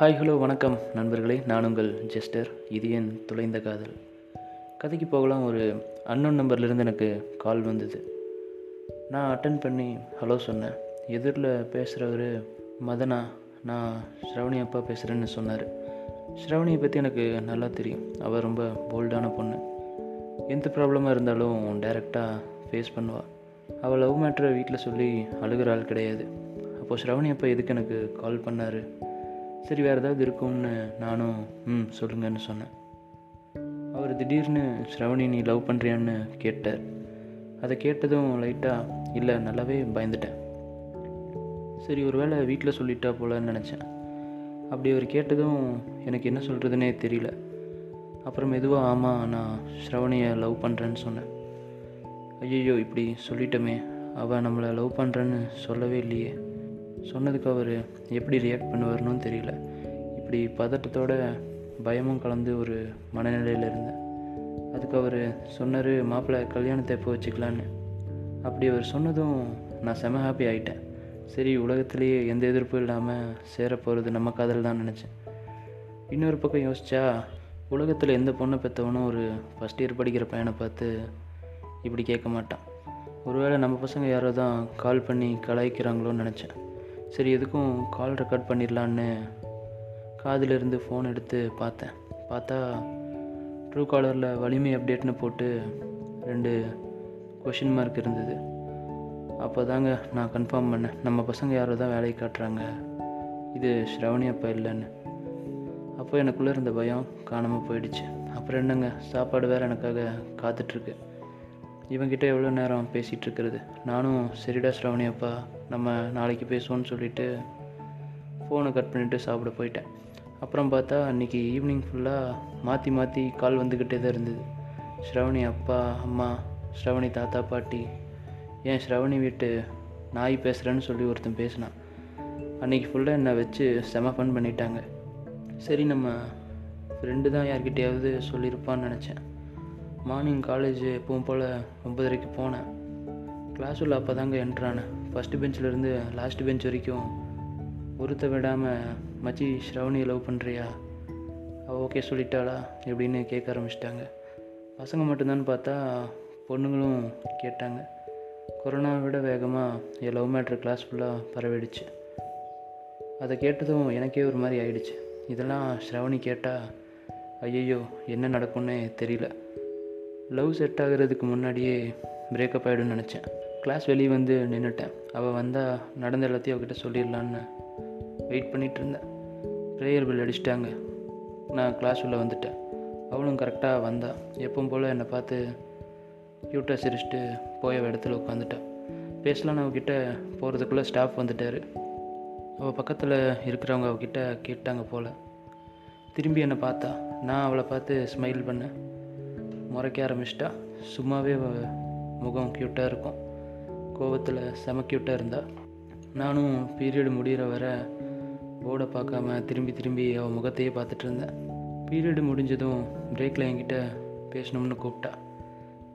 Hi hello வணக்கம் நண்பர்களே. நான் உங்கள் ஜெஸ்டர் இது என் துளைந்த காதல். கதைக்கு போகலாம் ஒரு அன்னோன் நம்பர்லேருந்து எனக்கு கால் வந்தது. நான் அட்டன் பண்ணி ஹலோ சொன்னேன். எதிரில் பேசுகிறவர் மதனா நான் ஸ்ரவணி அப்பா பேசுகிறேன்னு சொன்னார். ஸ்ரவணியை பற்றி எனக்கு நல்லா தெரியும். அவள் ரொம்ப போல்டான பொண்ணு. எந்த ப்ராப்ளமாக இருந்தாலும் டைரெக்டாக ஃபேஸ் பண்ணுவாள் அவள் லவ் மேட்ரை வீட்டில் சொல்லி அழுகிற ஆள் கிடையாது. அப்போது ஸ்ரவணி அப்பா எதுக்கு எனக்கு கால் பண்ணார்? சரி வேறு ஏதாவது இருக்கும்னு நானும் ம் சொல்லுங்கன்னு சொன்னேன். அவர் திடீர்னு ஸ்ரவணி நீ லவ் பண்ணுறியான்னு கேட்டார். அதை கேட்டதும் லைட்டாக இல்லை நல்லாவே பயந்துட்டேன். சரி ஒரு வேளை வீட்டில் சொல்லிட்டா போலன்னு நினச்சேன். அப்படி அவர் கேட்டதும் எனக்கு என்ன சொல்கிறதுனே தெரியல. அப்புறம் மெதுவாக ஆமாம் நான் ஸ்ரவணியை லவ் பண்ணுறேன்னு சொன்னேன். ஐயோ இப்படி சொல்லிட்டோமே. அவள் நம்மளை லவ் பண்ணுறேன்னு சொல்லவே இல்லையே. சொன்னதுக்கு அவர் எப்படி ரியாக்ட் பண்ணுவார்னும் தெரியல. இப்படி பதட்டத்தோட பயமும் கலந்து ஒரு மனநிலையில் இருந்தேன். அதுக்கு அவர் சொன்னார் மாப்பிள்ளை கல்யாணத்தை எப்போ வச்சுக்கலான்னு? அப்படி அவர் சொன்னதும் நான் செம ஹாப்பி ஆகிட்டேன் சரி உலகத்திலேயே எந்த எதிர்ப்பும் இல்லாமல் சேர போகிறது நம்ம காதல் தான் நினச்சேன். இன்னொரு பக்கம் யோசித்தா உலகத்தில் எந்த பொண்ணை பெற்றவனும் ஒரு ஃபஸ்ட் இயர் படிக்கிற பையனை பார்த்து இப்படி கேட்க மாட்டான். ஒருவேளை நம்ம பசங்க யாரோ தான் கால் பண்ணி கலாய்க்கிறாங்களோன்னு நினச்சேன். சரி எதுக்கும் கால் ரெக்கார்ட் பண்ணிடலான்னு காதிலிருந்து ஃபோன் எடுத்து பார்த்தேன். பார்த்தா ட்ரூ காலரில் வலிமை அப்டேட்னு போட்டு ரெண்டு கொஷின் மார்க் இருந்தது. அப்போ தாங்க நான் கன்ஃபார்ம் பண்ணேன். நம்ம பசங்க யாரோ தான் வேலையை காட்டுறாங்க. இது ஸ்ரவணி அப்பா இல்லைன்னு. அப்போ எனக்குள்ளே இருந்த பயம் காணாமல் போயிடுச்சு. அப்புறம் என்னங்க? சாப்பாடு வேறு எனக்காக காத்துட்ருக்கு இவங்கிட்ட எவ்வளோ நேரம் பேசிகிட்டு இருக்கிறது? நானும் சரிடா ஸ்ரவணி அப்பா. நம்ம நாளைக்கு பேசுவோன்னு சொல்லிவிட்டு ஃபோனை கட் பண்ணிவிட்டு சாப்பிட போயிட்டேன். அப்புறம் பார்த்தா அன்றைக்கி ஈவினிங் ஃபுல்லாக மாற்றி மாற்றி கால் வந்துக்கிட்டே தான் இருந்தது. ஸ்ரவணி அப்பா அம்மா ஸ்ரவணி தாத்தா பாட்டி ஏன் ஸ்ரவணி வீட்டு நாய் பேசுகிறேன்னு சொல்லி ஒருத்தன் பேசினான். அன்றைக்கி ஃபுல்லாக என்னை வச்சு செம ஃபன் பண்ணிட்டாங்க. சரி நம்ம ஃப்ரெண்டு தான் யார்கிட்டையாவது சொல்லியிருப்பான்னு நினச்சேன். மார்னிங் காலேஜ் எப்பவும் போல் ஒம்பதரைக்கு போனேன். கிளாஸ் உள்ள அப்போ தாங்க என்ட்ரானேன் ஃபஸ்ட்டு பெஞ்சிலேருந்து லாஸ்ட் பெஞ்ச் வரைக்கும் ஒருத்த விடாமல் மச்சி ஸ்ரவணியை லவ் பண்ணுறியா அவள் ஓகே சொல்லிட்டாளா? எப்படின்னு கேட்க ஆரம்பிச்சிட்டாங்க. பசங்க மட்டும்தான் பார்த்தா பொண்ணுங்களும் கேட்டாங்க. கொரோனாவை விட வேகமாக என் லவ் மேட்ரு கிளாஸ் ஃபுல்லாக பரவிடுச்சு. அதை கேட்டதும் எனக்கே ஒரு மாதிரி ஆயிடுச்சு. இதெல்லாம் ஸ்ரவணி கேட்டால் ஐயையோ என்ன நடக்கும்னே தெரியல. லவ் செட் ஆகிறதுக்கு முன்னாடியே பிரேக்கப் ஆகிடும்னு நினச்சேன். கிளாஸ் வெளியே வந்து நின்றுட்டேன் அவள் வந்தால் நடந்த எல்லாத்தையும் அவகிட்ட சொல்லிடலான்னு வெயிட் பண்ணிகிட்டு இருந்தேன். ப்ரேயர் பில் அடிச்சிட்டாங்க. நான் கிளாஸ் உள்ளே வந்துட்டேன். அவளும் கரெக்டாக வந்தா. எப்பவும் போல் என்னை பார்த்து க்யூட்டாக சிரிச்சிட்டு போய் அவள் இடத்துல உட்காந்துட்டான் பேசலான்னு அவகிட்ட போகிறதுக்குள்ளே ஸ்டாஃப் வந்துட்டார். அவள் பக்கத்தில் இருக்கிறவங்க அவகிட்ட கேட்டாங்க போல். திரும்பி என்னை பார்த்தா. நான் அவளை பார்த்து ஸ்மைல் பண்ணேன். முறைக்க ஆரம்பிச்சிட்டா. சும்மாவே அவள் முகம் க்யூட்டாக இருக்கும். கோவத்தில் செம இருந்தா நானும் பீரியடு முடிகிற வர போர்டை பார்க்காம திரும்பி திரும்பி அவள் முகத்தையே பார்த்துட்டு இருந்தேன். பீரியடு முடிஞ்சதும் பிரேக்கில் என்கிட்ட பேசணும்னு கூப்பிட்டா.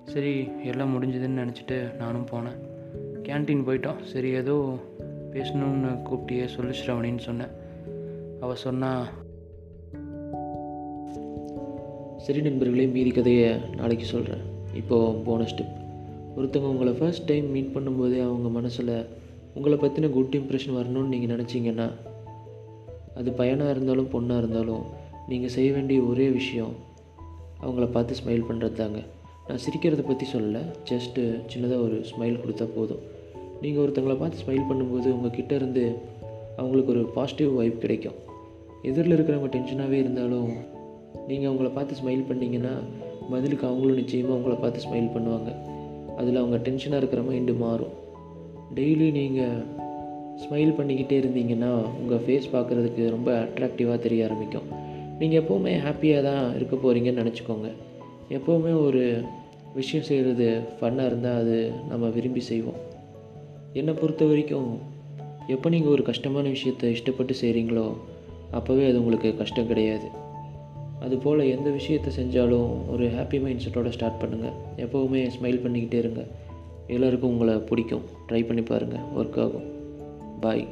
சரி எல்லாம் முடிஞ்சதுன்னு நினச்சிட்டு நானும் போனேன். கேன்டீன் போயிட்டோம். சரி ஏதோ பேசணும்னு கூப்பிட்டியே சொல்லு ஸ்ரவணின்னு சொன்னேன். அவள் சொன்னா சரி நண்பர்களே மீதி கதையை நாளைக்கு சொல்கிறேன் இப்போது போனஸ் டிப் ஒருத்தவங்க உங்களை ஃபர்ஸ்ட் டைம் மீட் பண்ணும்போதே அவங்க மனசில் உங்களை பற்றின குட் இம்ப்ரெஷன் வரணும்னு நீங்கள் நினச்சிங்கன்னா அது பையனாக இருந்தாலும் பொண்ணாக இருந்தாலும் நீங்கள் செய்ய வேண்டிய ஒரே விஷயம் அவங்கள பார்த்து ஸ்மைல் பண்ணுறது தாங்க. நான் சிரிக்கிறத பற்றி சொல்லலை ஜஸ்ட்டு சின்னதாக ஒரு ஸ்மைல் கொடுத்தா போதும். நீங்கள் ஒருத்தங்களை பார்த்து ஸ்மைல் பண்ணும்போது உங்கள் கிட்டே இருந்து அவங்களுக்கு ஒரு பாசிட்டிவ் வைப் கிடைக்கும். எதிரில் இருக்கிறவங்க டென்ஷனாகவே இருந்தாலும் நீங்கள் அவங்கள பார்த்து ஸ்மைல் பண்ணிங்கன்னா பதிலுக்கு அவங்களும் நிச்சயமாக உங்களை பார்த்து ஸ்மைல் பண்ணுவாங்க. அதில் அவங்க டென்ஷனாக இருக்கிற மைண்டு மாறும். டெய்லி நீங்கள் ஸ்மைல் பண்ணிக்கிட்டே இருந்தீங்கன்னா உங்கள் ஃபேஸ் பார்க்குறதுக்கு ரொம்ப அட்ராக்டிவாக தெரிய ஆரம்பிக்கும். நீங்கள் எப்போவுமே ஹாப்பியாக தான் இருக்க போகிறீங்கன்னு நினச்சிக்கோங்க. எப்போவுமே ஒரு விஷயம் செய்கிறது ஃபன்னாக இருந்தால் அது நம்ம விரும்பி செய்வோம். என்னை பொறுத்த வரைக்கும் எப்போ நீங்கள் ஒரு கஷ்டமான விஷயத்தை இஷ்டப்பட்டு செய்கிறீங்களோ அப்போவே அது உங்களுக்கு கஷ்டம் கிடையாது. அதுபோல் எந்த விஷயத்தை செஞ்சாலும் ஒரு ஹாப்பி மைண்ட் செட்டோட ஸ்டார்ட் பண்ணுங்கள் எப்போவுமே ஸ்மைல் பண்ணிக்கிட்டே இருங்க. எல்லோருக்கும் உங்களை பிடிக்கும். ட்ரை பண்ணி பாருங்கள் ஒர்க் ஆகும். பாய்